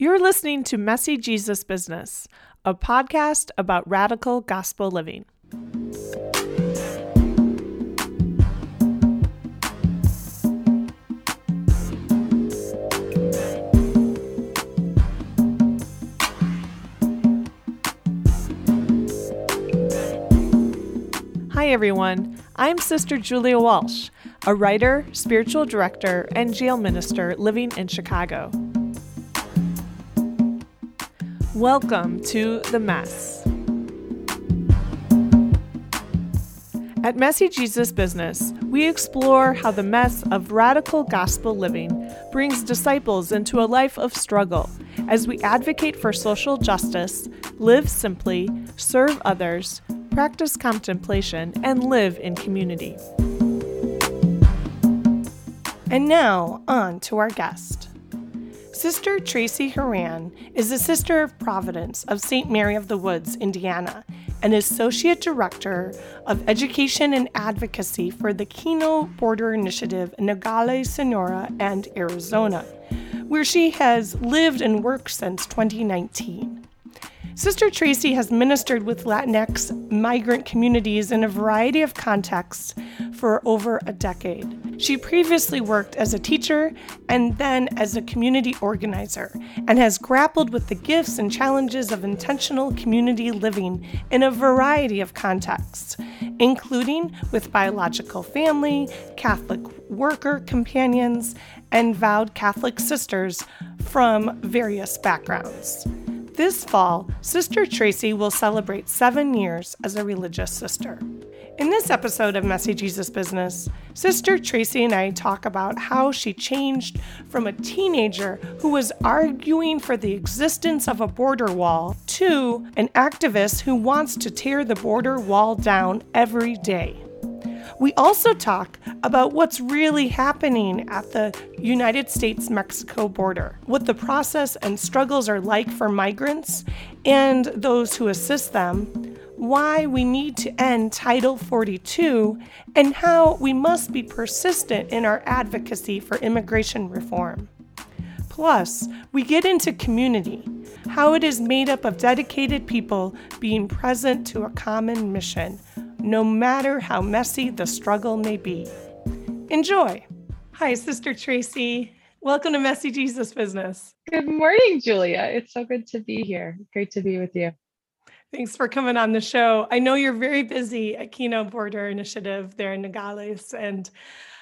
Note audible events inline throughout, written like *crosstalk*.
You're listening to Messy Jesus Business, a podcast about radical gospel living. Hi, everyone. I'm Sister Julia Walsh, a writer, spiritual director, and jail minister living in Chicago. Welcome to The Mess. At Messy Jesus Business, we explore how the mess of radical gospel living brings disciples into a life of struggle as we advocate for social justice, live simply, serve others, practice contemplation, and live in community. And now, on to our guest. Sister Tracy Horan is a Sister of Providence of St. Mary of the Woods, Indiana, and Associate Director of Education and Advocacy for the Kino Border Initiative in Nogales, Sonora, and Arizona, where she has lived and worked since 2019. Sister Tracy has ministered with Latinx migrant communities in a variety of contexts for over a decade. She previously worked as a teacher and then as a community organizer and has grappled with the gifts and challenges of intentional community living in a variety of contexts, including with biological family, Catholic worker companions, and vowed Catholic sisters from various backgrounds. This fall, Sister Tracy will celebrate seven years as a religious sister. In this episode of Messy Jesus Business, Sister Tracy and I talk about how she changed from a teenager who was arguing for the existence of a border wall to an activist who wants to tear the border wall down every day. We also talk about what's really happening at the United States Mexico border, what the process and struggles are like for migrants and those who assist them, why we need to end Title 42, and how we must be persistent in our advocacy for immigration reform. Plus, we get into community, how it is made up of dedicated people being present to a common mission no matter how messy the struggle may be. Enjoy. Hi, Sister Tracy. Welcome to Messy Jesus Business. Good morning, Julia. It's so good to be here. Great to be with you. Thanks for coming on the show. I know you're very busy at Kino Border Initiative there in Nogales, and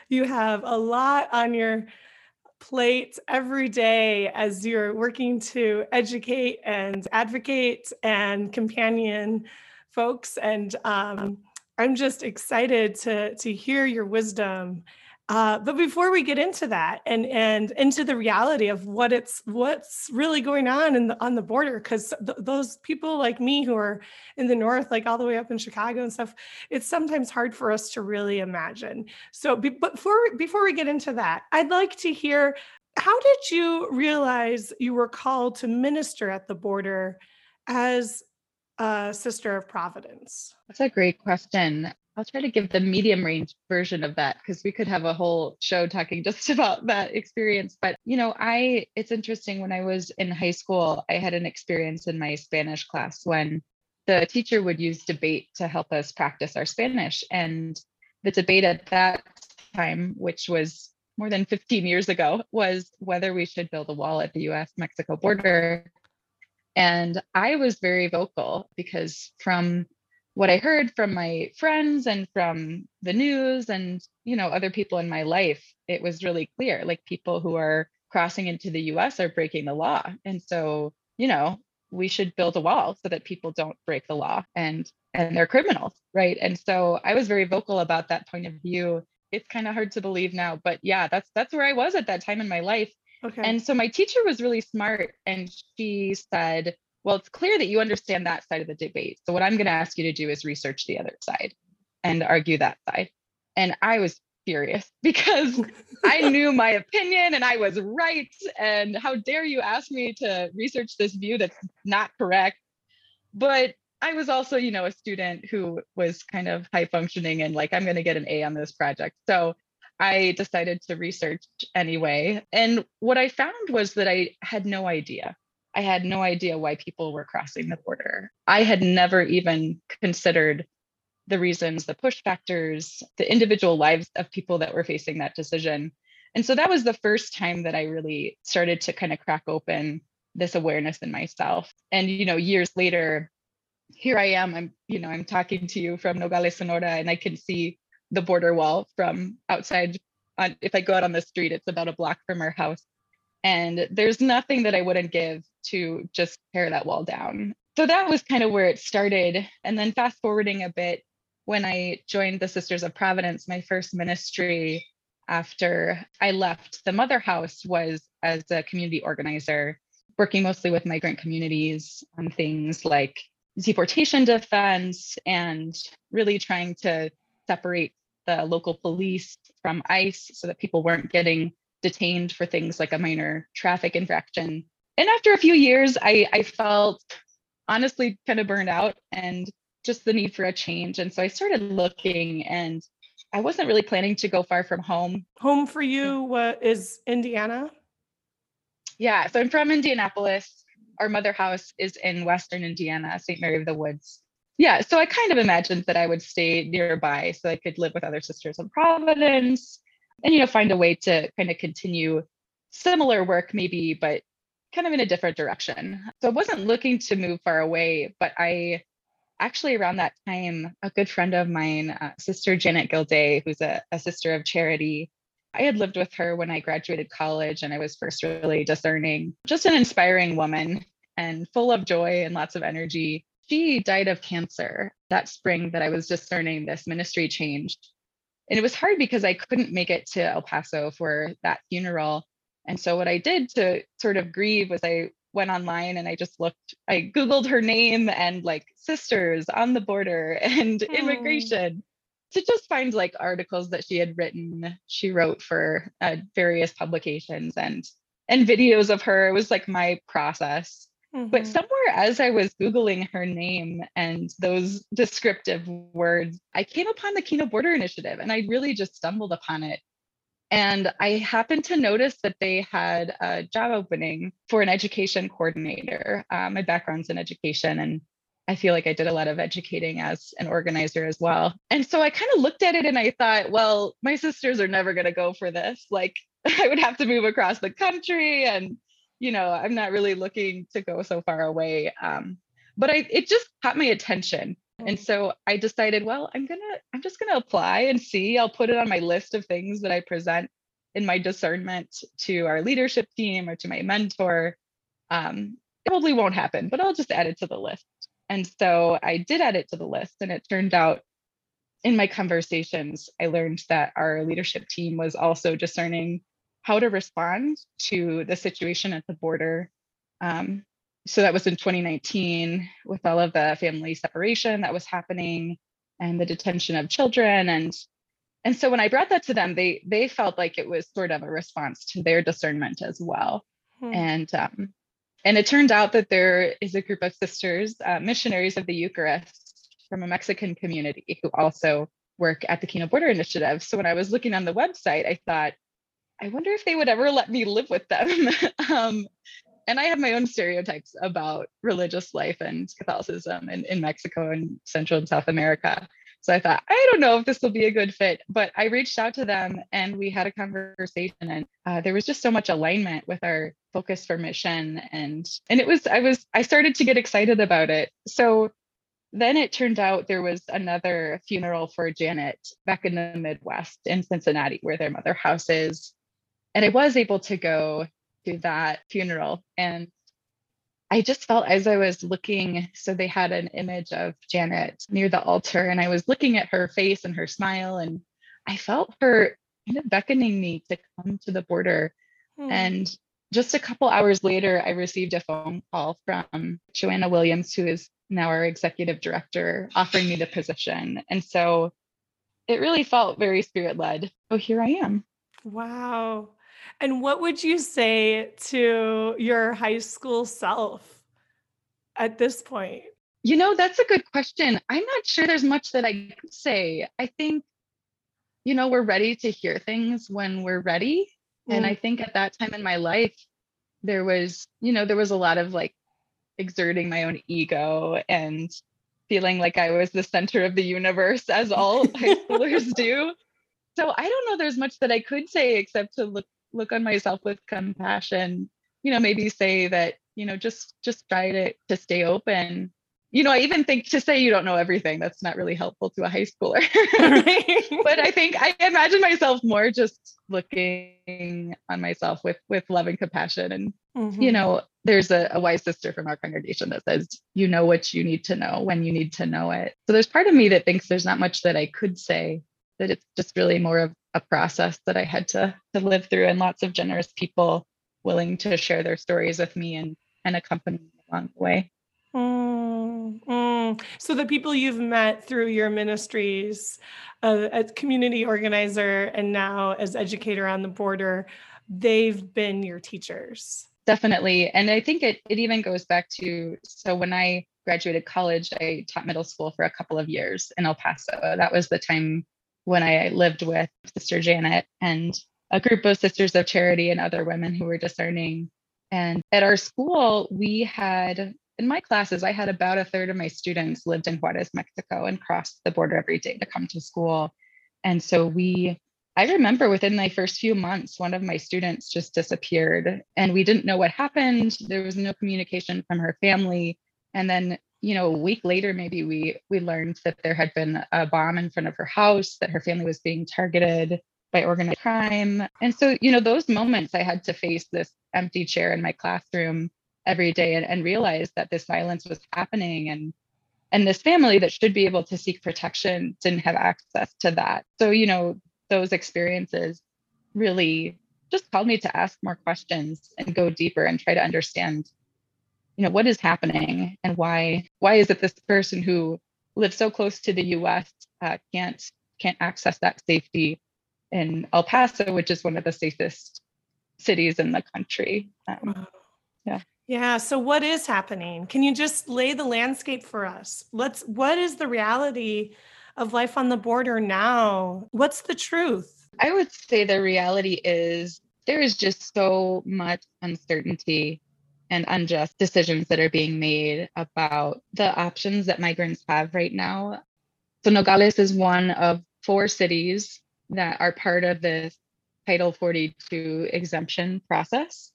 you have a lot on your plate every day as you're working to educate and advocate and companion folks. And um, I'm just excited to to hear your wisdom. Uh, but before we get into that and and into the reality of what it's what's really going on in the on the border, because th- those people like me who are in the north, like all the way up in Chicago and stuff, it's sometimes hard for us to really imagine. So, be, but before before we get into that, I'd like to hear how did you realize you were called to minister at the border as a sister of Providence? That's a great question. I'll try to give the medium range version of that because we could have a whole show talking *laughs* just about that experience. But, you know, I, it's interesting when I was in high school, I had an experience in my Spanish class when the teacher would use debate to help us practice our Spanish. And the debate at that time, which was more than 15 years ago, was whether we should build a wall at the US Mexico border and I was very vocal because from what I heard from my friends and from the news and you know other people in my life, it was really clear like people who are crossing into the US are breaking the law. And so, you know, we should build a wall so that people don't break the law and and they're criminals, right? And so I was very vocal about that point of view. It's kind of hard to believe now, but yeah, that's that's where I was at that time in my life Okay. And so my teacher was really smart and she said, Well, it's clear that you understand that side of the debate. So what I'm going to ask you to do is research the other side and argue that side. And I was furious *laughs* because *laughs* I knew my opinion and I was right. And how dare you ask me to research this view that's not correct? But I was also, you know, a student who was kind of high functioning and like, I'm going to get an A on this project. So I decided to research anyway. And what I found was that I had no idea I had no idea why people were crossing the border. I had never even considered the reasons, the push factors, the individual lives of people that were facing that decision. And so that was the first time that I really started to kind of crack open this awareness in myself. And, you know, years later, here I am, I'm, you know, I'm talking to you from Nogales, Sonora, and I can see the border wall from outside. On, if I go out on the street, it's about a block from our house. And there's nothing that I wouldn't give to just tear that wall down. So that was kind of where it started. And then fast forwarding a bit, when I joined the Sisters of Providence, my first ministry after I left the mother house was as a community organizer, working mostly with migrant communities on things like deportation defense and really trying to separate the local police from ICE so that people weren't getting detained for things like a minor traffic infraction. And after a few years, I, I felt honestly kind of burned out and just the need for a change. And so I started looking and I wasn't really planning to go far from home. Home for you uh, is Indiana? Yeah. So I'm from Indianapolis. Our mother house is in Western Indiana, St. Mary of the Woods. Yeah. So I kind of imagined that I would stay nearby so I could live with other sisters in Providence and, you know, find a way to kind of continue similar work, maybe, but kind of in a different direction. So I wasn't looking to move far away, but I actually around that time, a good friend of mine, uh, Sister Janet Gildea, who's a, a sister of charity, I had lived with her when I graduated college and I was first really discerning, just an inspiring woman and full of joy and lots of energy. She died of cancer that spring that I was discerning this ministry changed. And it was hard because I couldn't make it to El Paso for that funeral. And so what I did to sort of grieve was I went online and I just looked, I Googled her name and like sisters on the border *laughs* and mm. immigration to just find like articles that she had written. She wrote for uh, various publications and and videos of her. It was like my process. Mm-hmm. But somewhere as I was Googling her name and those descriptive words, I came upon the Kino Border Initiative and I really just stumbled upon it and I happened to notice that they had a job opening for an education coordinator. Uh, my background's in education, and I feel like I did a lot of educating as an organizer as well. And so I kind of looked at it and I thought, well, my sisters are never going to go for this. Like, *laughs* I would have to move across the country, and you know, I'm not really looking to go so far away. Um, but I, it just caught my attention and so I decided, well, I'm going to, I'm just going to apply and see. I'll put it on my list of things that I present in my discernment to our leadership team or to my mentor. Um, it probably won't happen, but I'll just add it to the list. And so I did add it to the list. And it turned out in my conversations, I learned that our leadership team was also discerning how to respond to the situation at the border. Um, so that was in 2019 with all of the family separation that was happening and the detention of children. And and so when i brought that to them they they felt like it was sort of a response to their discernment as well. Hmm. and um and it turned out that there is a group of sisters uh, missionaries of the eucharist from a mexican community who also work at the kino border initiative. So when i was looking on the website i thought I wonder if they would ever let me live with them. *laughs* um, and I have my own stereotypes about religious life and Catholicism in, in Mexico and Central and South America. So I thought, I don't know if this will be a good fit, but I reached out to them and we had a conversation, and uh, there was just so much alignment with our focus for mission, and and it was I was I started to get excited about it. So then it turned out there was another funeral for Janet back in the Midwest in Cincinnati, where their mother house is, and I was able to go to that funeral. And I just felt as I was looking, so they had an image of Janet near the altar, and I was looking at her face and her smile, and I felt her kind of beckoning me to come to the border. Hmm. And just a couple hours later, I received a phone call from Joanna Williams, who is now our executive director, offering me the position. And so it really felt very spirit led. So here I am. Wow. And what would you say to your high school self at this point? You know, that's a good question. I'm not sure there's much that I could say. I think, you know, we're ready to hear things when we're ready. Mm. And I think at that time in my life, there was, you know, there was a lot of like exerting my own ego and feeling like I was the center of the universe, as all high *laughs* schoolers do. So I don't know there's much that I could say except to look look on myself with compassion. You know, maybe say that, you know, just just try to to stay open. You know, I even think to say you don't know everything, that's not really helpful to a high schooler. *laughs* but I think I imagine myself more just looking on myself with with love and compassion and mm-hmm. you know there's a, a wise sister from our congregation that says you know what you need to know when you need to know it so there's part of me that thinks there's not much that i could say that it's just really more of a process that i had to to live through and lots of generous people willing to share their stories with me and and accompany me along the way mm, mm. So the people you've met through your ministries, uh, as community organizer and now as educator on the border, they've been your teachers. Definitely. And I think it, it even goes back to so when I graduated college, I taught middle school for a couple of years in El Paso. That was the time when I lived with Sister Janet and a group of sisters of charity and other women who were discerning. And at our school, we had in my classes, I had about a third of my students lived in Juarez, Mexico, and crossed the border every day to come to school. And so we I remember within my first few months, one of my students just disappeared and we didn't know what happened. There was no communication from her family. And then, you know, a week later, maybe we we learned that there had been a bomb in front of her house, that her family was being targeted by organized crime. And so, you know, those moments I had to face this empty chair in my classroom every day and, and realize that this violence was happening and and this family that should be able to seek protection didn't have access to that. So, you know, those experiences really just called me to ask more questions and go deeper and try to understand you know what is happening and why why is it this person who lives so close to the us uh, can't can't access that safety in el paso which is one of the safest cities in the country. Um, yeah. Yeah so what is happening? Can you just lay the landscape for us? Let's what is the reality of life on the border now. What's the truth? I would say the reality is there is just so much uncertainty and unjust decisions that are being made about the options that migrants have right now. So, Nogales is one of four cities that are part of this Title 42 exemption process.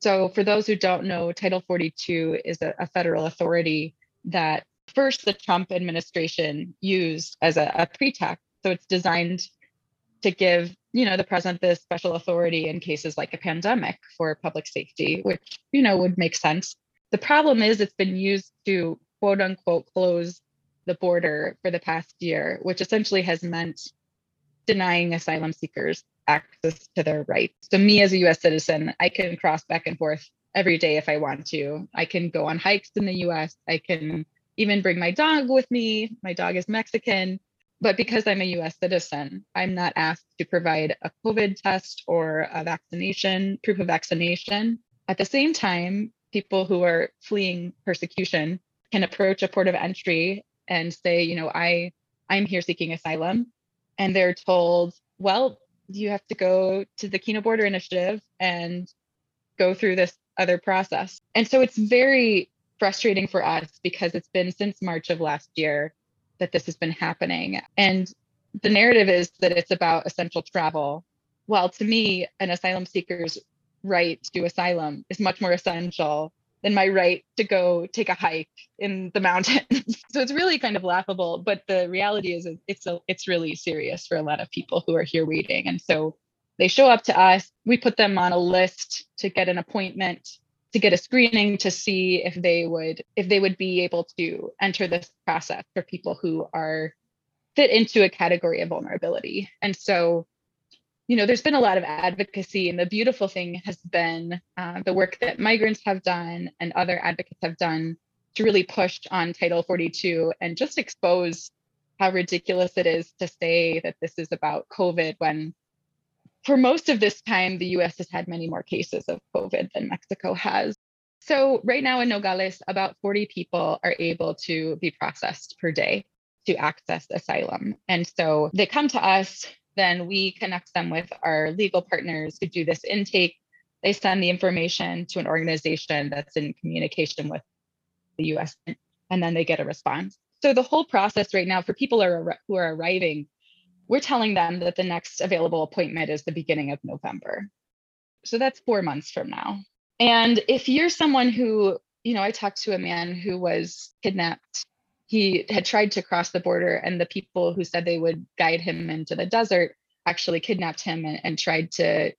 So, for those who don't know, Title 42 is a, a federal authority that first the Trump administration used as a, a pretext. So it's designed to give you know the president this special authority in cases like a pandemic for public safety which you know would make sense. The problem is it's been used to quote unquote close the border for the past year which essentially has meant denying asylum seekers access to their rights. So me as a us citizen i can cross back and forth every day if i want to. I can go on hikes in the us i can even bring my dog with me. My dog is Mexican, but because I'm a US citizen, I'm not asked to provide a COVID test or a vaccination, proof of vaccination. At the same time, people who are fleeing persecution can approach a port of entry and say, you know, I I'm here seeking asylum. And they're told, well, you have to go to the Kino Border Initiative and go through this other process. And so it's very frustrating for us because it's been since March of last year that this has been happening. And the narrative is that it's about essential travel. Well, to me, an asylum seeker's right to asylum is much more essential than my right to go take a hike in the mountains. *laughs* so it's really kind of laughable, but the reality is it's a, it's really serious for a lot of people who are here waiting. And so they show up to us, we put them on a list to get an appointment to get a screening to see if they would if they would be able to enter this process for people who are fit into a category of vulnerability. And so you know there's been a lot of advocacy and the beautiful thing has been uh, the work that migrants have done and other advocates have done to really push on title 42 and just expose how ridiculous it is to say that this is about covid when for most of this time, the US has had many more cases of COVID than Mexico has. So, right now in Nogales, about 40 people are able to be processed per day to access asylum. And so they come to us, then we connect them with our legal partners who do this intake they send the information to an organization that's in communication with the US and then they get a response. So the whole process right now for people who are arriving, we're telling them that the next available appointment is the beginning of November. So that's four months from now. And if you're someone who, you know, I talked to a man who was kidnapped. He had tried to cross the border, and the people who said they would guide him into the desert actually kidnapped him and, and tried to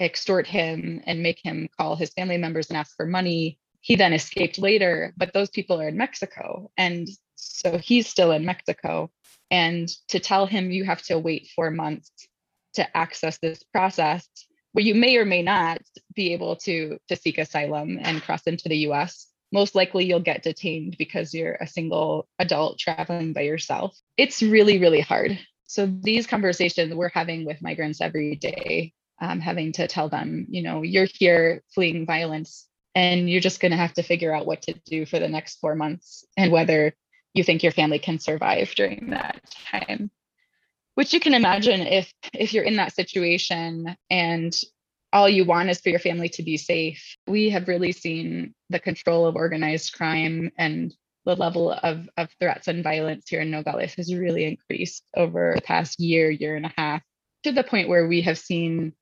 extort him and make him call his family members and ask for money. He then escaped later, but those people are in Mexico. And so he's still in Mexico. And to tell him you have to wait four months to access this process, where you may or may not be able to, to seek asylum and cross into the US, most likely you'll get detained because you're a single adult traveling by yourself. It's really, really hard. So these conversations we're having with migrants every day um, having to tell them, you know, you're here fleeing violence and you're just going to have to figure out what to do for the next four months and whether you think your family can survive during that time. Which you can imagine if if you're in that situation and all you want is for your family to be safe. We have really seen the control of organized crime and the level of, of threats and violence here in nogales has really increased over the past year year and a half to the point where we have seen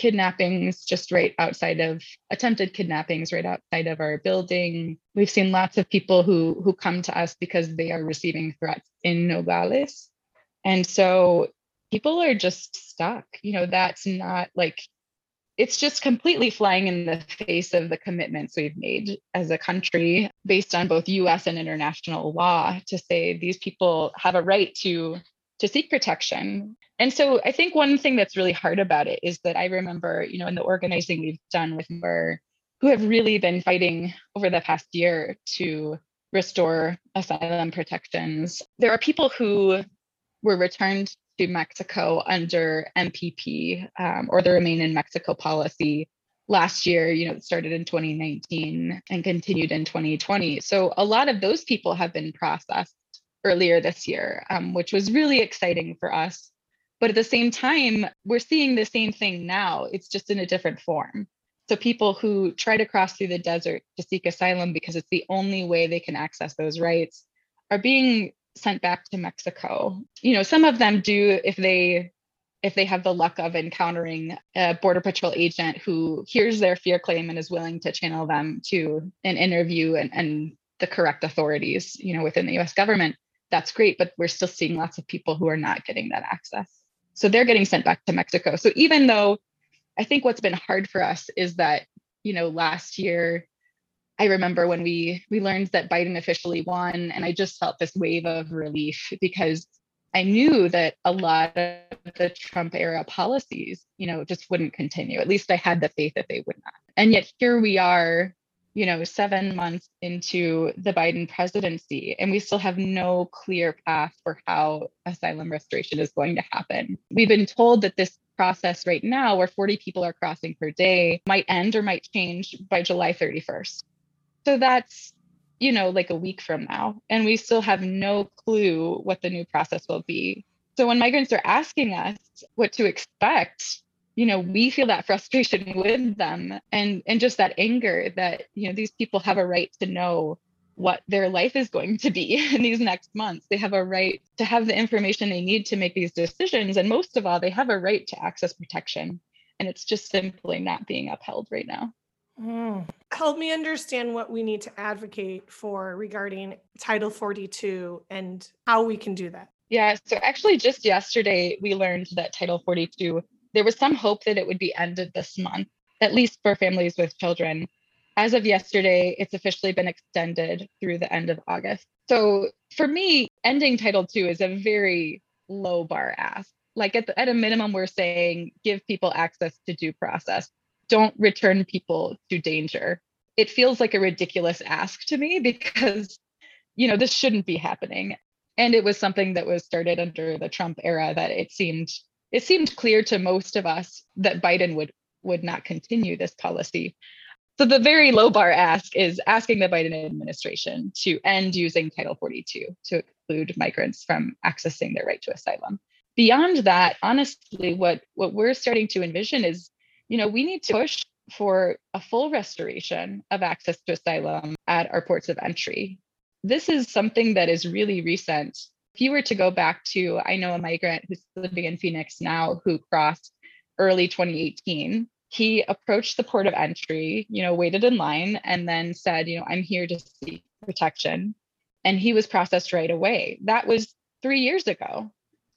kidnappings just right outside of attempted kidnappings right outside of our building. We've seen lots of people who who come to us because they are receiving threats in Nogales. And so people are just stuck. You know, that's not like it's just completely flying in the face of the commitments we've made as a country based on both US and international law to say these people have a right to to seek protection. And so I think one thing that's really hard about it is that I remember, you know, in the organizing we've done with more who have really been fighting over the past year to restore asylum protections. There are people who were returned to Mexico under MPP um, or the Remain in Mexico policy last year, you know, it started in 2019 and continued in 2020. So a lot of those people have been processed earlier this year, um, which was really exciting for us. But at the same time, we're seeing the same thing now. It's just in a different form. So people who try to cross through the desert to seek asylum because it's the only way they can access those rights are being sent back to Mexico. You know, some of them do if they if they have the luck of encountering a border patrol agent who hears their fear claim and is willing to channel them to an interview and, and the correct authorities, you know, within the US government that's great, but we're still seeing lots of people who are not getting that access. So they're getting sent back to Mexico. So even though I think what's been hard for us is that, you know, last year, I remember when we we learned that Biden officially won, and I just felt this wave of relief because I knew that a lot of the Trump era policies, you know, just wouldn't continue. At least I had the faith that they would not. And yet here we are you know, seven months into the Biden presidency, and we still have no clear path for how asylum restoration is going to happen. We've been told that this process right now, where 40 people are crossing per day, might end or might change by July 31st. So that's, you know, like a week from now. And we still have no clue what the new process will be. So when migrants are asking us what to expect, you know we feel that frustration *laughs* with them and and just that anger that you know these people have a right to know what their life is going to be *laughs* in these next months. They have a right to have the information they need to make these decisions. And most of all they have a right to access protection. And it's just simply not being upheld right now. Mm. help me understand what we need to advocate for regarding title 42 and how we can do that. Yeah so actually just yesterday we learned that title 42 there was some hope that it would be ended this month, at least for families with children. As of yesterday, it's officially been extended through the end of August. So for me, ending Title II is a very low bar ask. Like at, the, at a minimum, we're saying give people access to due process. Don't return people to danger. It feels like a ridiculous ask to me *laughs* because, you know, this shouldn't be happening. And it was something that was started under the Trump era that it seemed it seemed clear to most of us that Biden would would not continue this policy. So the very low bar ask is asking the Biden administration to end using Title 42 to exclude migrants from accessing their right to asylum. Beyond that, honestly, what what we're starting to envision is, you know, we need to push for a full restoration of access to asylum at our ports of entry. This is something that is really recent. If you were to go back to, I know a migrant who's living in Phoenix now who crossed early 2018 he approached the port of entry, you know, waited in line and then said, you know, I'm here to seek protection. And he was processed right away. That was three years ago.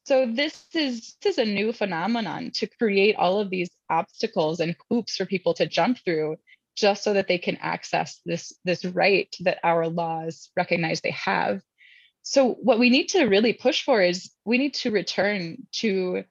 So this is this is a new phenomenon to create all of these obstacles and hoops for people to jump through just so that they can access this this right that our laws recognize they have. So what we need to really push for is we need to return to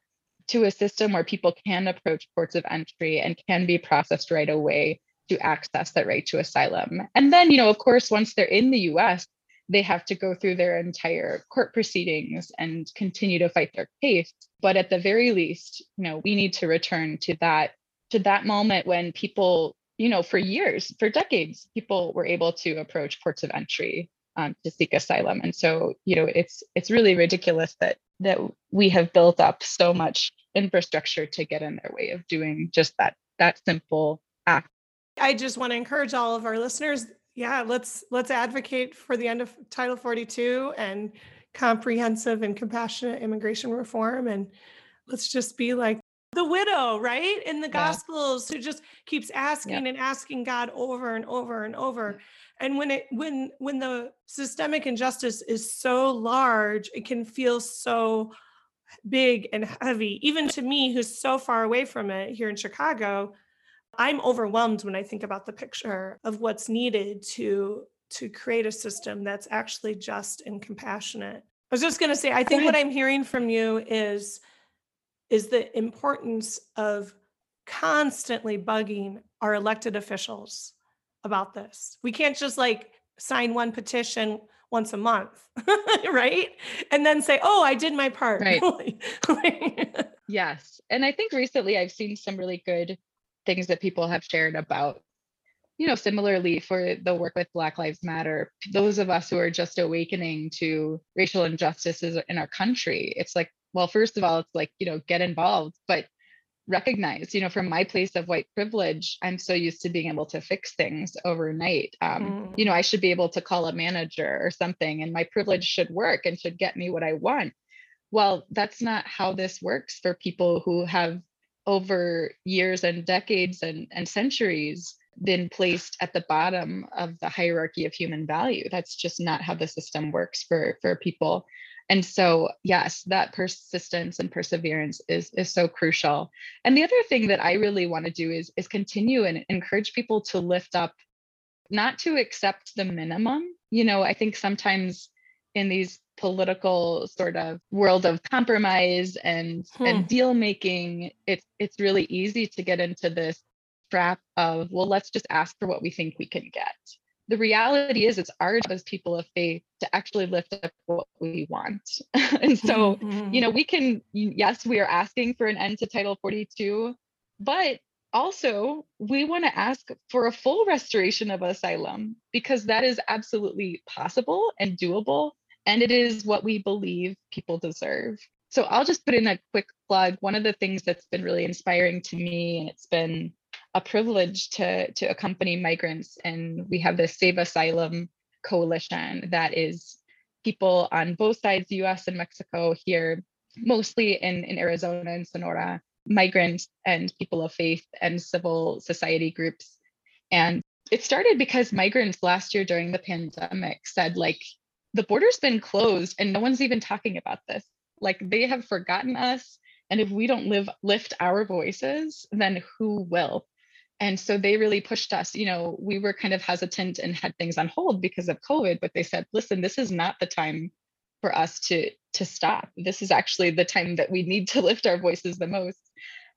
to a system where people can approach ports of entry and can be processed right away to access that right to asylum. And then, you know, of course, once they're in the US, they have to go through their entire court proceedings and continue to fight their case. But at the very least, you know, we need to return to that to that moment when people, you know, for years, for decades, people were able to approach ports of entry um, to seek asylum. And so, you know, it's it's really ridiculous that that we have built up so much infrastructure to get in their way of doing just that that simple act. I just want to encourage all of our listeners, yeah, let's let's advocate for the end of Title 42 and comprehensive and compassionate immigration reform and let's just be like the widow, right? In the yeah. Gospels, who just keeps asking yeah. and asking God over and over and over. And when it when when the systemic injustice is so large, it can feel so big and heavy. Even to me, who's so far away from it here in Chicago, I'm overwhelmed when I think about the picture of what's needed to to create a system that's actually just and compassionate. I was just going to say, I think what I'm hearing from you is is the importance of constantly bugging our elected officials about this. We can't just like sign one petition once a month, *laughs* right? And then say, "Oh, I did my part." *laughs* Right. *laughs* yes. And I think recently I've seen some really good things that people have shared about you know, similarly for the work with Black Lives Matter, those of us who are just awakening to racial injustices in our country, it's like well, first of all, it's like, you know, get involved, but recognize, you know, from my place of white privilege, I'm so used to being able to fix things overnight. Um, mm. You know, I should be able to call a manager or something, and my privilege should work and should get me what I want. Well, that's not how this works for people who have over years and decades and, and centuries been placed at the bottom of the hierarchy of human value. That's just not how the system works for, for people and so yes that persistence and perseverance is is so crucial. And the other thing that i really want to do is is continue and encourage people to lift up not to accept the minimum. You know i think sometimes in these political sort of world of compromise and hmm. and deal making it's it's really easy to get into this trap of well let's just ask for what we think we can get the reality is it's our job as people of faith to actually lift up what we want. *laughs* and so, mm-hmm. you know, we can, yes, we are asking for an end to Title 42, but also we want to ask for a full restoration of asylum because that is absolutely possible and doable. And it is what we believe people deserve. So I'll just put in a quick plug. One of the things that's been really inspiring to me, and it's been a privilege to to accompany migrants and we have the save asylum coalition that is people on both sides us and mexico here mostly in, in arizona and sonora migrants and people of faith and civil society groups. And it started because migrants last year during the pandemic said like the border's been closed and no one's even talking about this. Like they have forgotten us and if we don't live lift our voices then who will and so they really pushed us you know we were kind of hesitant and had things on hold because of covid but they said listen this is not the time for us to to stop. This is actually the time that we need to *laughs* lift our voices the most.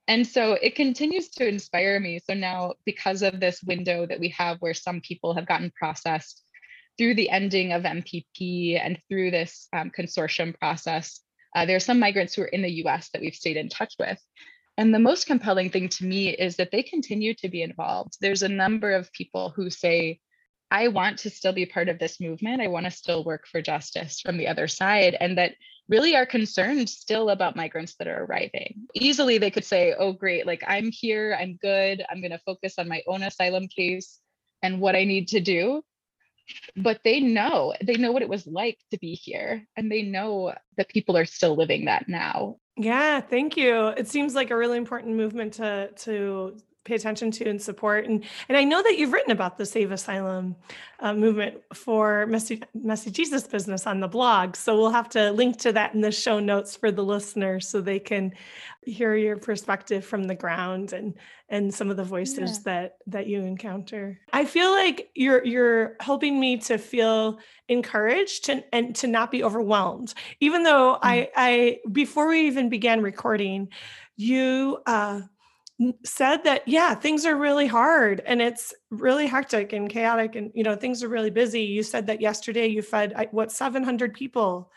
And so it continues to inspire me. So now because of this window that we have where some people have gotten processed through the ending of mpp and through this um, consortium process uh, there are some migrants who are in the us that we've stayed in touch with and the most compelling thing to me is that they continue to be involved. There's a number of people who say, I want to still be part of this movement. I want to still work for justice from the other side, and that really are concerned still about migrants that are arriving. Easily, they could say, Oh, great, like I'm here, I'm good, I'm going to focus on my own asylum case and what I need to do. But they know, they know what it was like to be here, and they know that people are still living that now. Yeah, thank you. It seems like a really important movement to to pay attention to and support. And and I know that you've written about the Save Asylum uh, movement for Messy, Messy Jesus business on the blog. So we'll have to link to that in the show notes for the listeners so they can hear your perspective from the ground and and some of the voices yeah. that that you encounter. I feel like you're you're helping me to feel encouraged to, and to not be overwhelmed. Even though mm. I I before we even began recording, you uh said that yeah things are really hard and it's really hectic and chaotic and you know things are really busy. You said that yesterday you fed what 700 people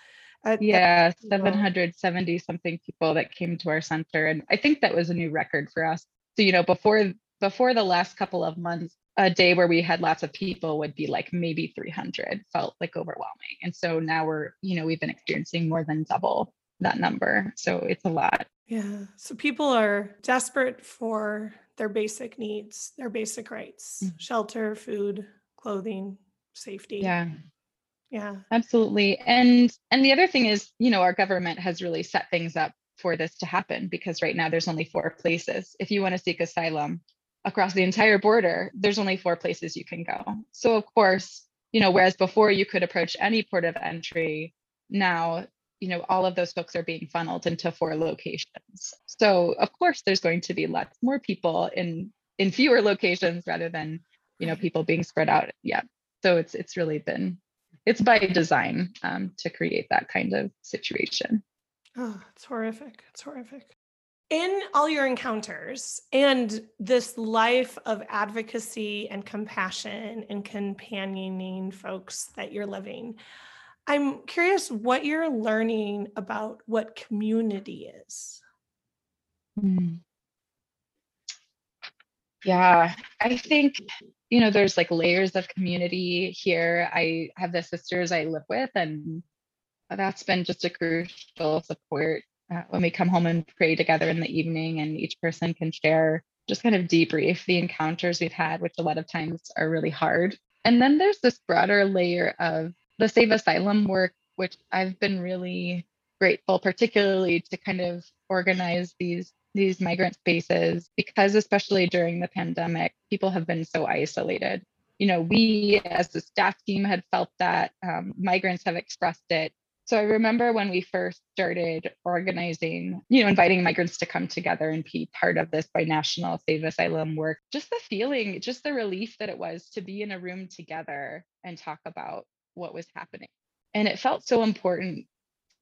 at, yeah 770 something people that came to our center and i think that was a new record for us. So you know before before the last couple of months a day where we had lots of people would be like maybe 300 felt like overwhelming. And so now we're you know we've been experiencing more than double that number. So it's a lot yeah. So people are desperate for their basic needs, their basic rights mm. shelter, food, clothing, safety. Yeah. Yeah. Absolutely. And and the other thing is, you know, our government has really set things up for this to happen because right now there's only four places. If you want to seek asylum across the entire border, there's only four places you can go. So of course, you know, whereas before you could approach any port of entry, now you know all of those folks are being funneled into four locations. So of course there's going to be lots more people in in fewer locations rather than you know people being spread out. Yeah. So it's it's really been it's by design um, to create that kind of situation. Oh it's horrific. It's horrific. In all your encounters and this life of advocacy and compassion and companioning folks that you're living I'm curious what you're learning about what community is. Hmm. Yeah, I think, you know, there's like layers of community here. I have the sisters I live with, and that's been just a crucial support uh, when we come home and pray together in the evening, and each person can share just kind of debrief the encounters we've had, which a lot of times are really hard. And then there's this broader layer of the Save Asylum work, which I've been really grateful, particularly to kind of organize these these migrant spaces because especially during the pandemic people have been so isolated. You know we as the staff team had felt that um, migrants have expressed it. So i remember when we first started organizing you know inviting migrants to come together and be part of this binational save asylum work just the feeling just the relief that it was to be in a room together and talk about what was happening. And it felt so important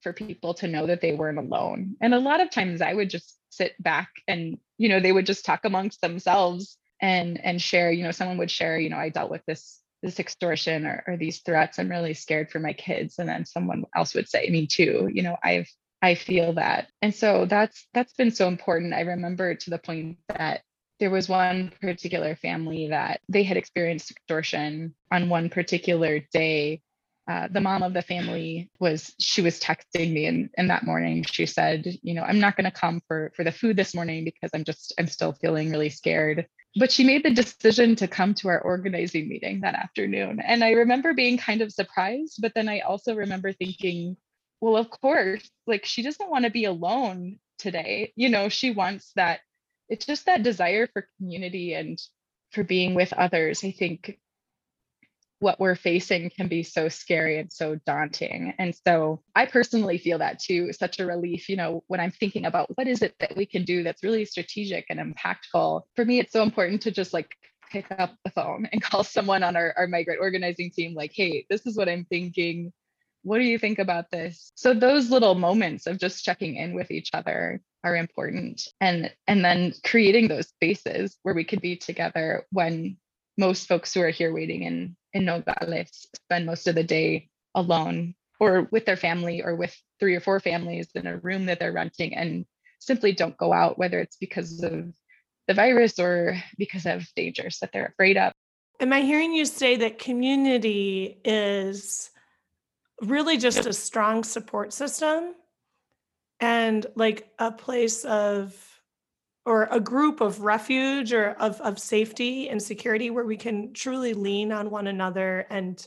for people to know that they weren't alone. And a lot of times I would just sit back and, you know, they would just talk amongst themselves and and share, you know, someone would share, you know, I dealt with this this extortion or, or these threats. I'm really scared for my kids. And then someone else would say, me too, you know, I've I feel that. And so that's that's been so important. I remember to the point that there was one particular family that they had experienced extortion on one particular day. Uh, the mom of the family was she was texting me and, and that morning she said you know i'm not going to come for for the food this morning because i'm just i'm still feeling really scared. But she made the decision to come to our organizing meeting that afternoon. And i remember being kind of surprised but then i also remember thinking well of course like she doesn't want to be alone today. You know she wants that it's just that desire for community and for being with others i think what we're facing can be so scary and so daunting. And so I personally feel that too, such a relief, you know, when I'm thinking about what is it that we can do that's really strategic and impactful. For me, it's so important to just like pick up the phone and *laughs* call someone on our, our migrant organizing team, like, hey, this is what I'm thinking. What do you think about this? So those little moments of just checking in with each other are important. And and then creating those spaces where we could be together when most folks who are here waiting in in Nogales spend most of the day alone or with their family or with three or four families in a room that they're renting and simply don't go out, whether it's because of the virus or because of dangers that they're afraid of. Am I hearing you say that community is really just a strong support system and like a place of or a group of refuge or of, of safety and security where we can truly lean on one another and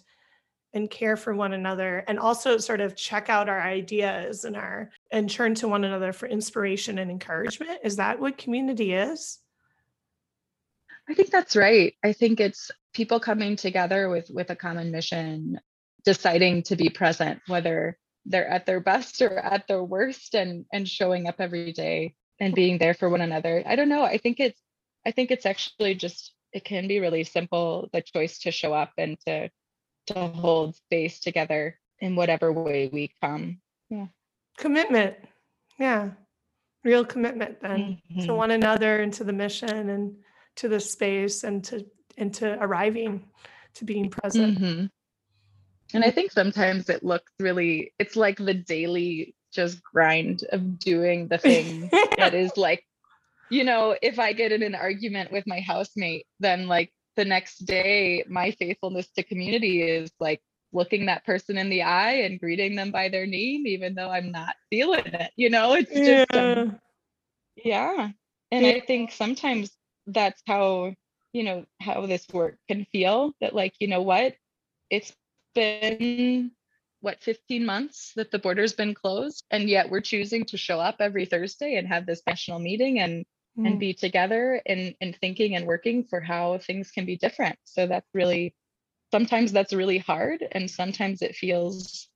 and care for one another and also sort of check out our ideas and our and turn to one another for inspiration and encouragement. Is that what community is? I think that's right. I think it's people coming together with with a common mission deciding to be present whether they're at their best or at their worst and and showing up every day and being there for one another. I don't know. I think it's i think it's actually just it can be really simple the choice to show up and to to hold space together in whatever way we come. Yeah. Commitment. Yeah. Real commitment then mm-hmm. to one another and to the mission and to the space and to into arriving to being present. Mm-hmm. And i think sometimes it looks really it's like the daily just grind of doing the thing that is *laughs* like you know if i get in an argument with my housemate then like the next day my faithfulness to community is like looking that person in the eye and greeting them by their name even though i'm not feeling it you know it's just yeah, um, yeah. and yeah. i think sometimes that's how you know how this work can feel that like you know what it's been what 15 months that the border's been closed and yet we're choosing to show up every thursday and have this national meeting and mm. and be together and and thinking and working for how things can be different. So that's really sometimes that's really hard and sometimes it feels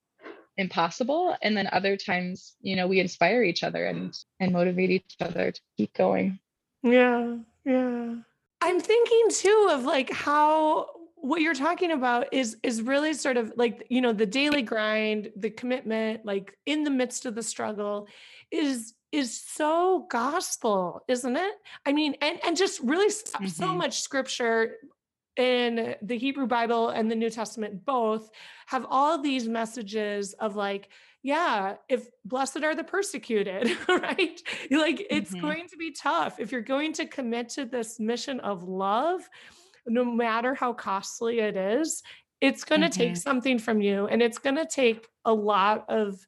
impossible. And then other times you know we inspire each other and and motivate each other to keep going. Yeah yeah. I'm thinking too of like how what you're talking about is is really sort of like you know the daily grind the commitment like in the midst of the struggle is is so gospel isn't it i mean and and just really mm-hmm. so much scripture in the hebrew bible and the new testament both have all these messages of like yeah if blessed are the persecuted *laughs* right like it's mm-hmm. going to be tough if you're going to commit to this mission of love no matter how costly it is, it's going to mm-hmm. take something from you and it's going to take a lot of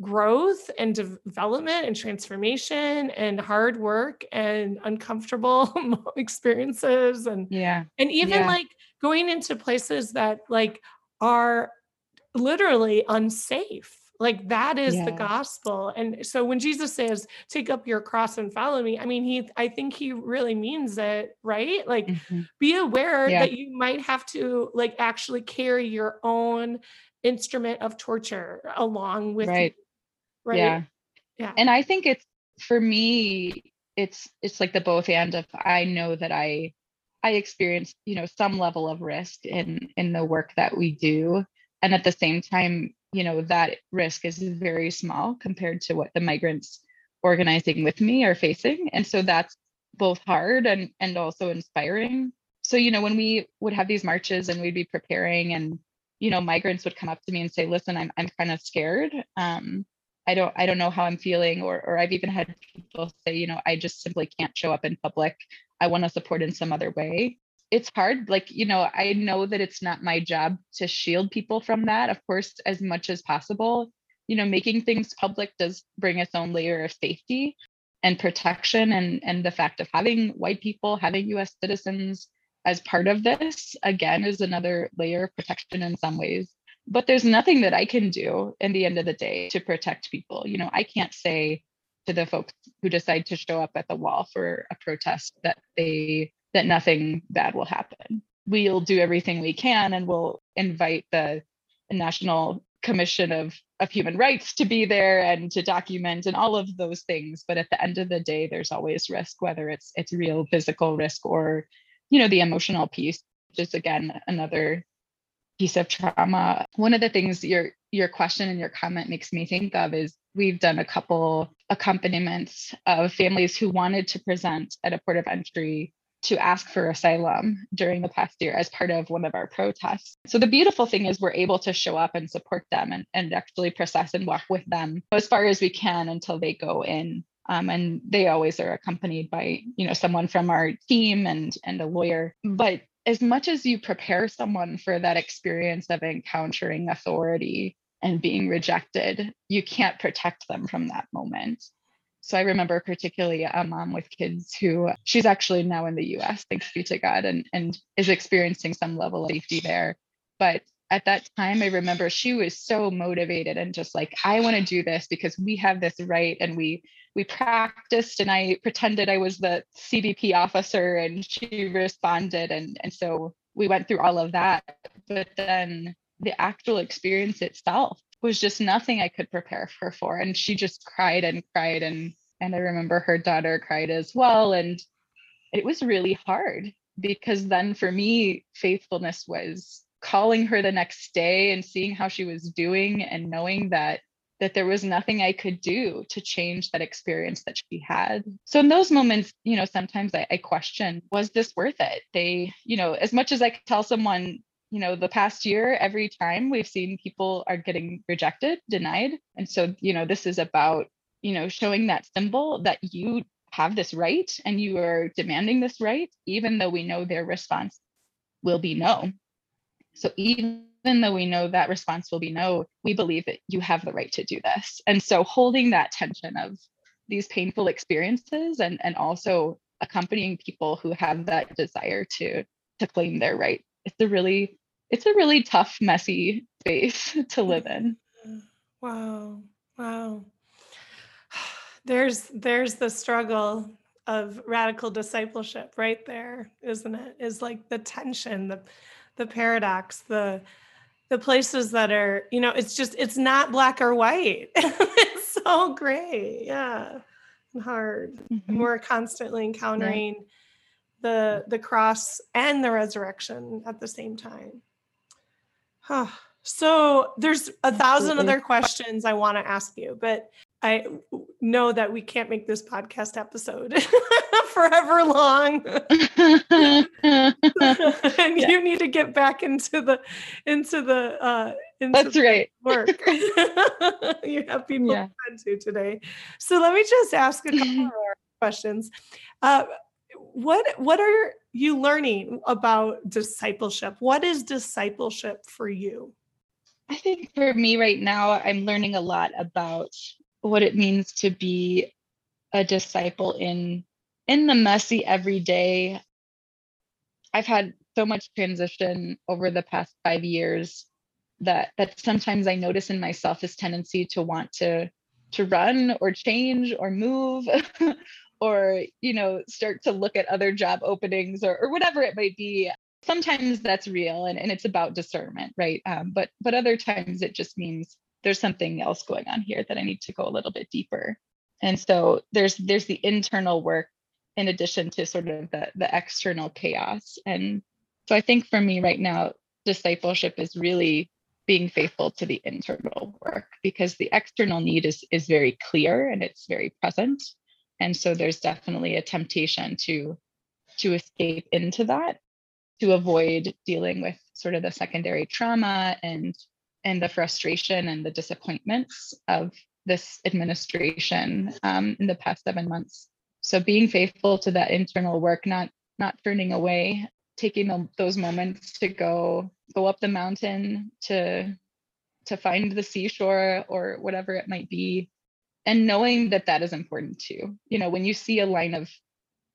growth and development and transformation and hard work and uncomfortable *laughs* experiences and yeah and even yeah. like going into places that like are literally unsafe like that is yeah. the gospel. And so when Jesus says, take up your cross and follow me, I mean, he, I think he really means it, right? Like mm-hmm. be aware yeah. that you might have to like actually carry your own instrument of torture along with right. You, right. Yeah. Yeah. And I think it's for me, it's it's like the both and of I know that I I experience, you know, some level of risk in in the work that we do. And at the same time, you know that risk is very small compared to what the migrants organizing with me are facing and so that's both hard and and also inspiring. So you know when we would have these marches and we'd be preparing and you know migrants would come up to me and say listen i'm, I'm kind of scared um, i don't i don't know how i'm feeling or or i've even had people say you know i just simply can't show up in public. I want to support in some other way it's hard like you know i know that it's not my job to shield people from that of course as much as possible. You know making things public does bring its own layer of safety and protection and and the fact of having white people having us citizens as part of this again is another layer of protection in some ways. But there's nothing that i can do in the end of the day to protect people. You know i can't say to the folks who decide to show up at the wall for a protest that they that nothing bad will happen. We'll do everything we can and we'll invite the National Commission of, of Human Rights to be there and to document and all of those things. But at the end of the day, there's always risk, whether it's it's real physical risk or, you know, the emotional piece, which is again another piece of trauma. One of the things your your question and your comment makes me think of is we've done a couple accompaniments of families who wanted to present at a port of entry to ask for asylum during the past year as part of one of our protests. So the beautiful thing is we're able to show up and support them and, and actually process and walk with them as far as we can until they go in. Um, and they always are accompanied by, you know, someone from our team and and a lawyer. But as much as you prepare someone for that experience of encountering authority and being rejected, you can't protect them from that moment. So I remember particularly a mom with kids who she's actually now in the US, thanks be to God, and, and is experiencing some level of safety there. But at that time, I remember she was so motivated and just like, I want to do this because we have this right. And we we practiced and I pretended I was the CBP officer and she responded. And, and so we went through all of that. But then the actual experience itself was just nothing I could prepare her for. And she just cried and cried. And and I remember her daughter cried as well. And it was really hard because then for me, faithfulness was calling her the next day and seeing how she was doing and knowing that that there was nothing I could do to change that experience that she had. So in those moments, you know, sometimes I, I question, was this worth it? They, you know, as much as I could tell someone, you know, the past year, every time we've seen people are getting rejected, denied. And so, you know, this is about, you know, showing that symbol that you have this right and you are demanding this right, even though we know their response will be no. So even though we know that response will be no, we believe that you have the right to do this. And so holding that tension of these painful experiences and, and also accompanying people who have that desire to to claim their right. It's a really it's a really tough, messy space *laughs* to live in. *sighs* Wow. Wow. *sighs* There's there's the struggle of radical discipleship right there, isn't it? Is like the tension, the the paradox, the the places that are, you know, it's just it's not black or white. *laughs* it's so gray. Yeah. And hard. Mm-hmm. And we're constantly encountering yeah. The the cross and the resurrection at the same time. Huh. So there's a thousand other questions I want to ask you, but I know that we can't make this podcast episode *laughs* forever long. and *laughs* yeah. *laughs* you need to get back into the into the uh into That's the right. work. you have people yeah. to today. So let me just ask a couple *clears throat* more questions. Uh, what what are you learning about discipleship? What is discipleship for you? I think for me right now, I'm learning a lot about what it means to be a disciple in in the messy everyday i've had so much transition over the past five years that that sometimes i notice in myself this tendency to want to to run or change or move *laughs* or you know start to look at other job openings or, or whatever it might be sometimes that's real and, and it's about discernment right um, but but other times it just means there's something else going on here that I need to go a little bit deeper. And so there's there's the internal work in addition to sort of the the external chaos. And so I think for me right now, discipleship is really being faithful to the internal work because the external need is is very clear and it's very present. And so there's definitely a temptation to to escape into that to avoid dealing with sort of the secondary trauma and and the frustration and the disappointments of this administration um, in the past seven months. So being faithful to that internal work, not not turning away, taking those moments to go go up the mountain to to find the seashore or whatever it might be, and knowing that that is important too. You know, when you see a line of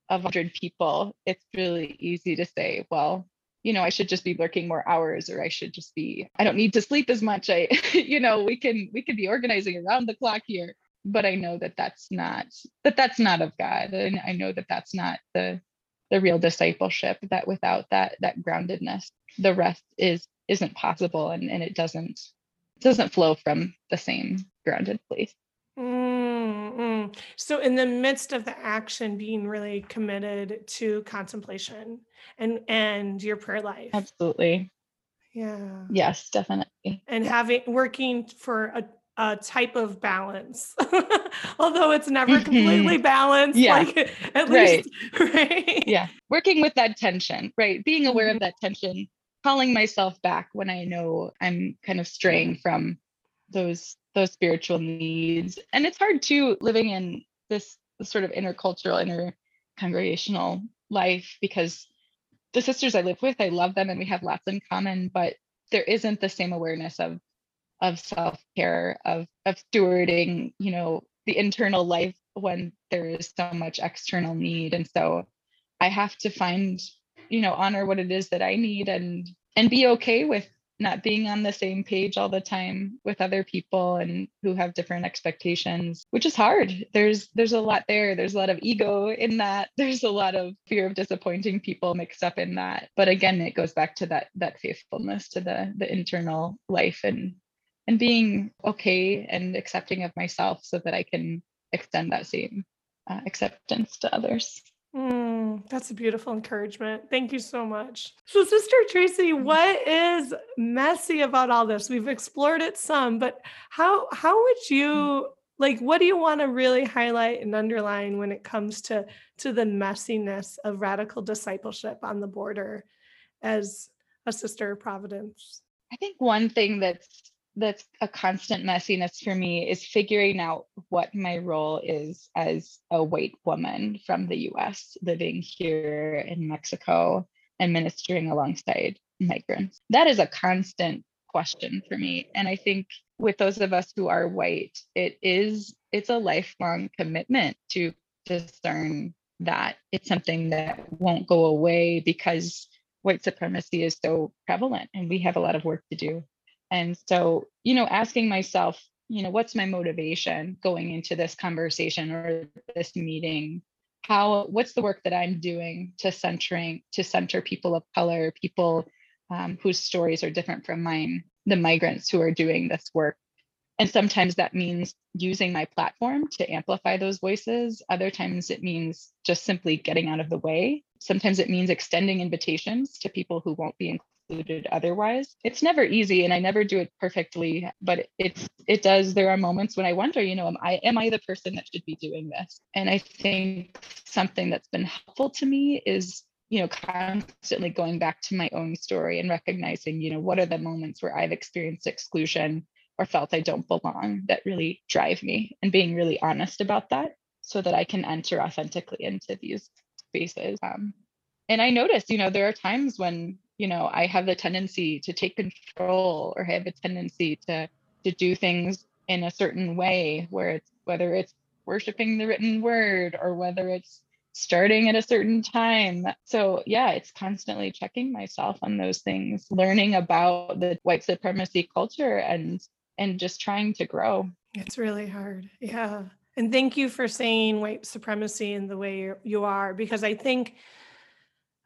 of 100 people, it's really easy to say, well, you know, I should just be working more hours or I should just be, I don't need to sleep as much. I, *laughs* you know, we can, we can be organizing around the clock here. But I know that that's not, that that's not of God. And I know that that's not the, the real discipleship that without that, that groundedness, the rest is, isn't possible. And, and it doesn't, it doesn't flow from the same grounded place. Mm-hmm. So, in the midst of the action, being really committed to contemplation and and your prayer life. Absolutely. Yeah. Yes, definitely. And having working for a a type of balance, *laughs* although it's never completely balanced. Yeah. Like *laughs* at least, right. *laughs* right? Yeah. Working with that tension, right? Being aware mm-hmm. of that tension, calling myself back when I know I'm kind of straying from those those spiritual needs and it's hard too living in this, sort of intercultural inter congregational life because the sisters I live with, I love them and we have lots in common, but there isn't the same awareness of of self-care, of of stewarding, you know, the internal life when there is so much external need. And so I have to find, you know, honor what it is that I need and and be okay with not being on the same page all the time with other people and who have different expectations which is hard. There's there's a lot there. There's a lot of ego in that. *laughs* There's a lot of fear of disappointing people mixed up in that. But again it goes back to that that faithfulness to the the internal life and and being okay and accepting of myself so that i can extend that same uh, acceptance to others Mm, that's a beautiful encouragement. Thank you so much. So, Sister Tracy, mm. what is messy about all this? We've explored it some, but how how would mm. you like what do you want to really highlight and underline when it comes to to the messiness of radical discipleship on the border as a sister of Providence? I think one thing that's that's a constant messiness for me is figuring out what my role is as a white woman from the US living here in Mexico and ministering alongside migrants. That is a constant question for me. And I think with those of us who are white, it is it's a lifelong commitment to discern that it's something that won't go away because white supremacy is so prevalent and we have a lot of work to do. And so, you know, asking myself, you know, what's my motivation going into this conversation or this meeting? How, what's the work that I'm doing to centering, to center people of color, people um, whose stories are different from mine, the migrants who are doing this work? And sometimes that means using my platform to amplify those voices. Other times it means just simply getting out of the way. Sometimes it means extending invitations to people who won't be otherwise. It's never easy and I never do it perfectly, but it's it does there are moments when I wonder, you know, am I am I the person that should be doing this? And I think something that's been helpful to me is you know constantly going back to my own story and recognizing you know what are the moments where i've experienced exclusion or felt i don't belong that really drive me and being really honest about that so that i can enter authentically into these spaces um, and i notice you know there are times when you know i have the tendency to take control or have a tendency to to do things in a certain way where it's whether it's worshiping the written word or whether it's starting at a certain time. So yeah it's constantly checking myself on those things learning about the white supremacy culture and and just trying to grow. It's really hard. Yeah. And thank you for saying white supremacy in the way you are because i think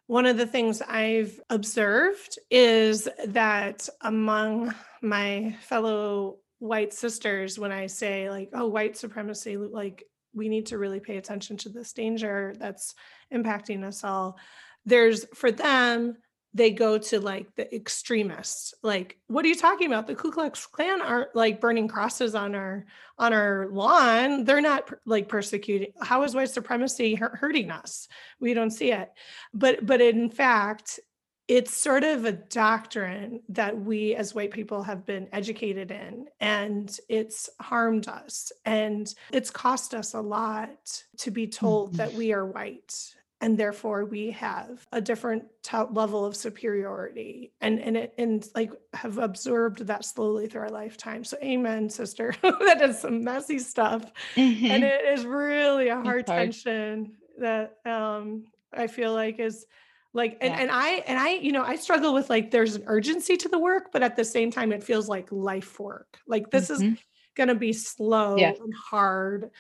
one of the things I've observed is that among my fellow white sisters, when I say, like, oh, white supremacy, like, we need to really pay attention to this danger that's impacting us all, there's for them, they go to like the extremists like what are you talking about? The ku klux klan aren't like burning crosses on our on our lawn. They're not like persecuting how is white supremacy hurting us? We don't see it. But but in fact it's sort of a doctrine that we as white people have been educated in and it's harmed us and it's cost us a lot to be told mm-hmm. that we are white and therefore we have a different t- level of superiority and and it, and like have absorbed that slowly through our lifetime so amen sister *laughs* that is some messy stuff mm-hmm. and it is really a hard, hard. tension that um i feel like is like and, yeah. and i and i you know i struggle with like there's an urgency to the work but at the same time it feels like life work like this mm-hmm. is going to be slow yeah. and hard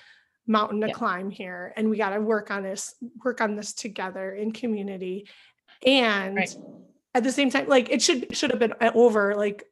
mountain to yeah. climb here and we got to work on this work on this together in community and right. at the same time like it should should have been uh, over like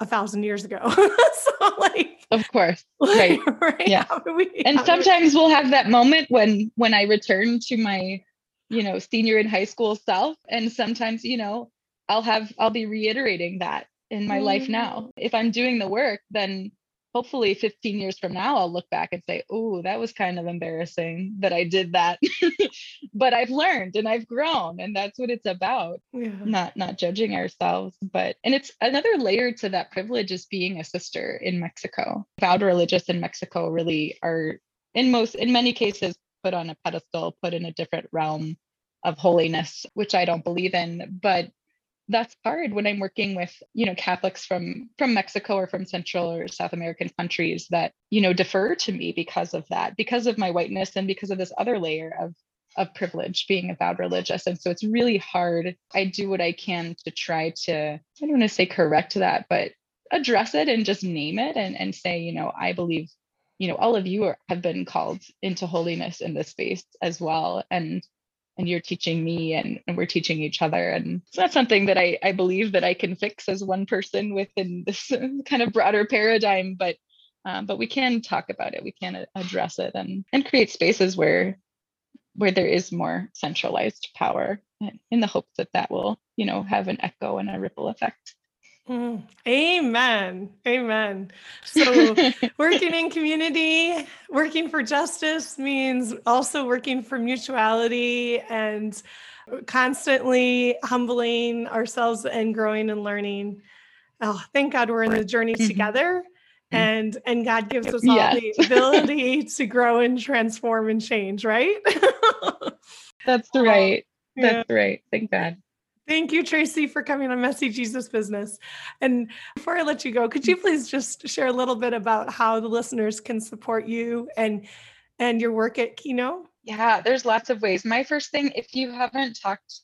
a thousand years ago *laughs* so like of course *laughs* right, right? yeah we, and sometimes we... we'll have that moment when when i return to my you know senior in high school self and sometimes you know i'll have i'll be reiterating that in my mm-hmm. life now if i'm doing the work then hopefully 15 years from now i'll look back and say oh that was kind of embarrassing that i did that *laughs* but i've learned and i've grown and that's what it's about yeah. not not judging ourselves but and it's another layer to that privilege is being a sister in mexico vowed religious in mexico really are in most in many cases put on a pedestal put in a different realm of holiness, which I don't believe in. But that's hard when I'm working with, you know, Catholics from from Mexico or from Central or South American countries that, you know, defer to me because of that, because of my whiteness and because of this other layer of of privilege being avowed religious. And so it's really hard. I do what I can to try to, I don't want to say correct that, but address it and just name it and, and say, you know, I believe, you know, all of you are, have been called into holiness in this space as well. And and you're teaching me and, and we're teaching each other. And it's not something that I, I believe that I can fix as one person within this *laughs* kind of broader paradigm, but um, but we can talk about it. We can address it and and create spaces where where there is more centralized power in the hope that that will you know have an echo and a ripple effect Mm, amen. Amen. So, *laughs* working in community, working for justice means also working for mutuality and constantly humbling ourselves and growing and learning. Oh, thank God we're in the journey mm-hmm. together. Mm-hmm. And and God gives us all yes. the *laughs* ability to grow and transform and change, right? *laughs* That's right. That's yeah. right. Thank God. Thank you, Tracy, for coming on Messy Jesus Business. And before I let you go, could you please just share a little bit about how the listeners can support you and and your work at Kino? Yeah, there's lots of ways. My first thing, if you haven't talked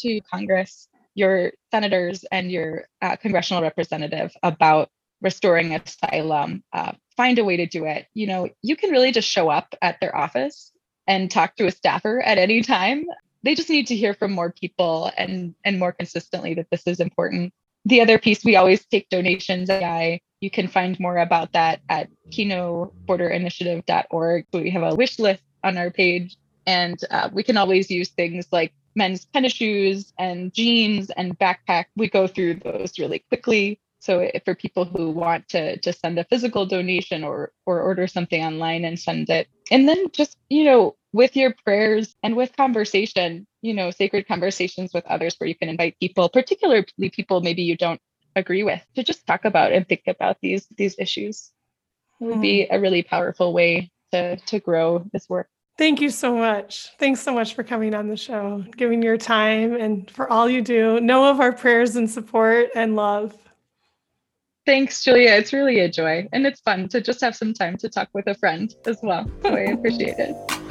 to Congress, your senators, and your uh, congressional representative about restoring asylum, uh, find a way to do it. You know, you can really just show up at their office and talk to a staffer at any time they just need to hear from more people and and more consistently that this is important. The other piece we always take donations AI. you can find more about that at kinoborderinitiative.org we have a wish list on our page and uh, we can always use things like men's tennis shoes and jeans and backpack. We go through those really quickly. So for people who want to to send a physical donation or or order something online and send it. And then just you know with your prayers and with conversation, you know, sacred conversations with others where you can invite people, particularly people maybe you don't agree with, to just talk about and think about these these issues. It would be hmm. a really powerful way to to grow this work. Thank you so much. Thanks so much for coming on the show, giving your time and for all you do. Know of our prayers and support and love. Thanks, Julia. It's really a joy. And it's fun to just have some time to talk with a friend as well. So I appreciate it.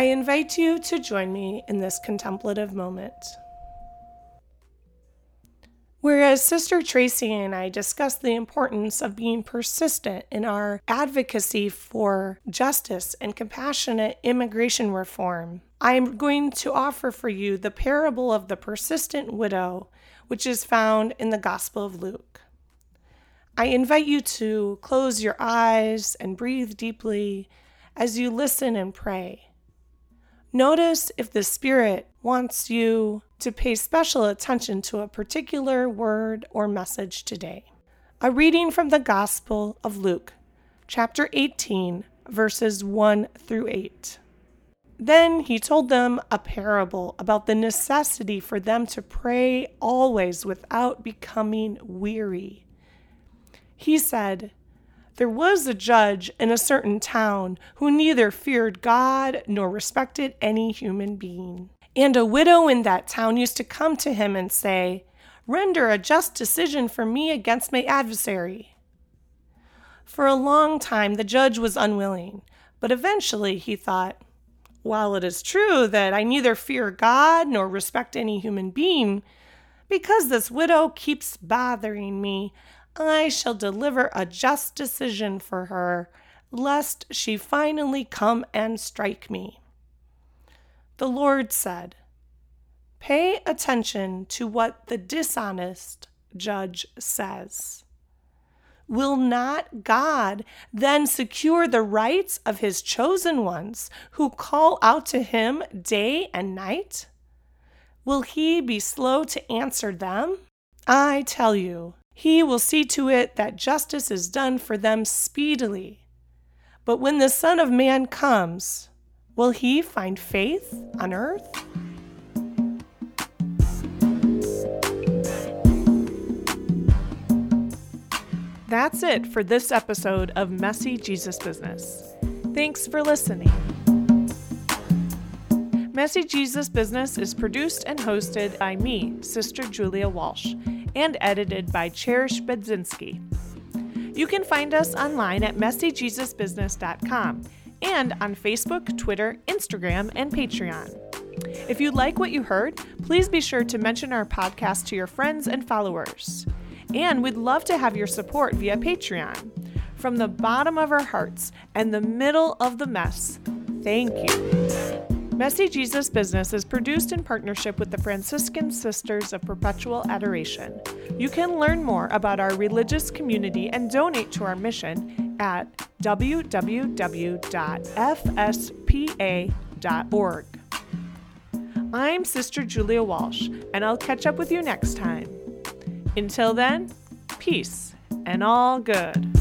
I invite you to join me in this contemplative moment. Whereas Sister Tracy and I discussed the importance of being persistent in our advocacy for justice and compassionate immigration reform, I am going to offer for you the parable of the persistent widow, which is found in the Gospel of Luke. I invite you to close your eyes and breathe deeply as you listen and pray. Notice if the Spirit wants you to pay special attention to a particular word or message today. A reading from the Gospel of Luke, chapter 18, verses 1 through 8. Then he told them a parable about the necessity for them to pray always without becoming weary. He said, there was a judge in a certain town who neither feared God nor respected any human being. And a widow in that town used to come to him and say, Render a just decision for me against my adversary. For a long time, the judge was unwilling, but eventually he thought, While it is true that I neither fear God nor respect any human being, because this widow keeps bothering me, I shall deliver a just decision for her, lest she finally come and strike me. The Lord said, Pay attention to what the dishonest judge says. Will not God then secure the rights of his chosen ones who call out to him day and night? Will he be slow to answer them? I tell you, He will see to it that justice is done for them speedily. But when the Son of Man comes, will he find faith on earth? That's it for this episode of Messy Jesus Business. Thanks for listening. Messy Jesus Business is produced and hosted by me, Sister Julia Walsh, and edited by Cherish Bedzinski. You can find us online at messyjesusbusiness.com and on Facebook, Twitter, Instagram, and Patreon. If you like what you heard, please be sure to mention our podcast to your friends and followers. And we'd love to have your support via Patreon. From the bottom of our hearts and the middle of the mess, thank you. Messy Jesus Business is produced in partnership with the Franciscan Sisters of Perpetual Adoration. You can learn more about our religious community and donate to our mission at www.fspa.org. I'm Sister Julia Walsh, and I'll catch up with you next time. Until then, peace and all good.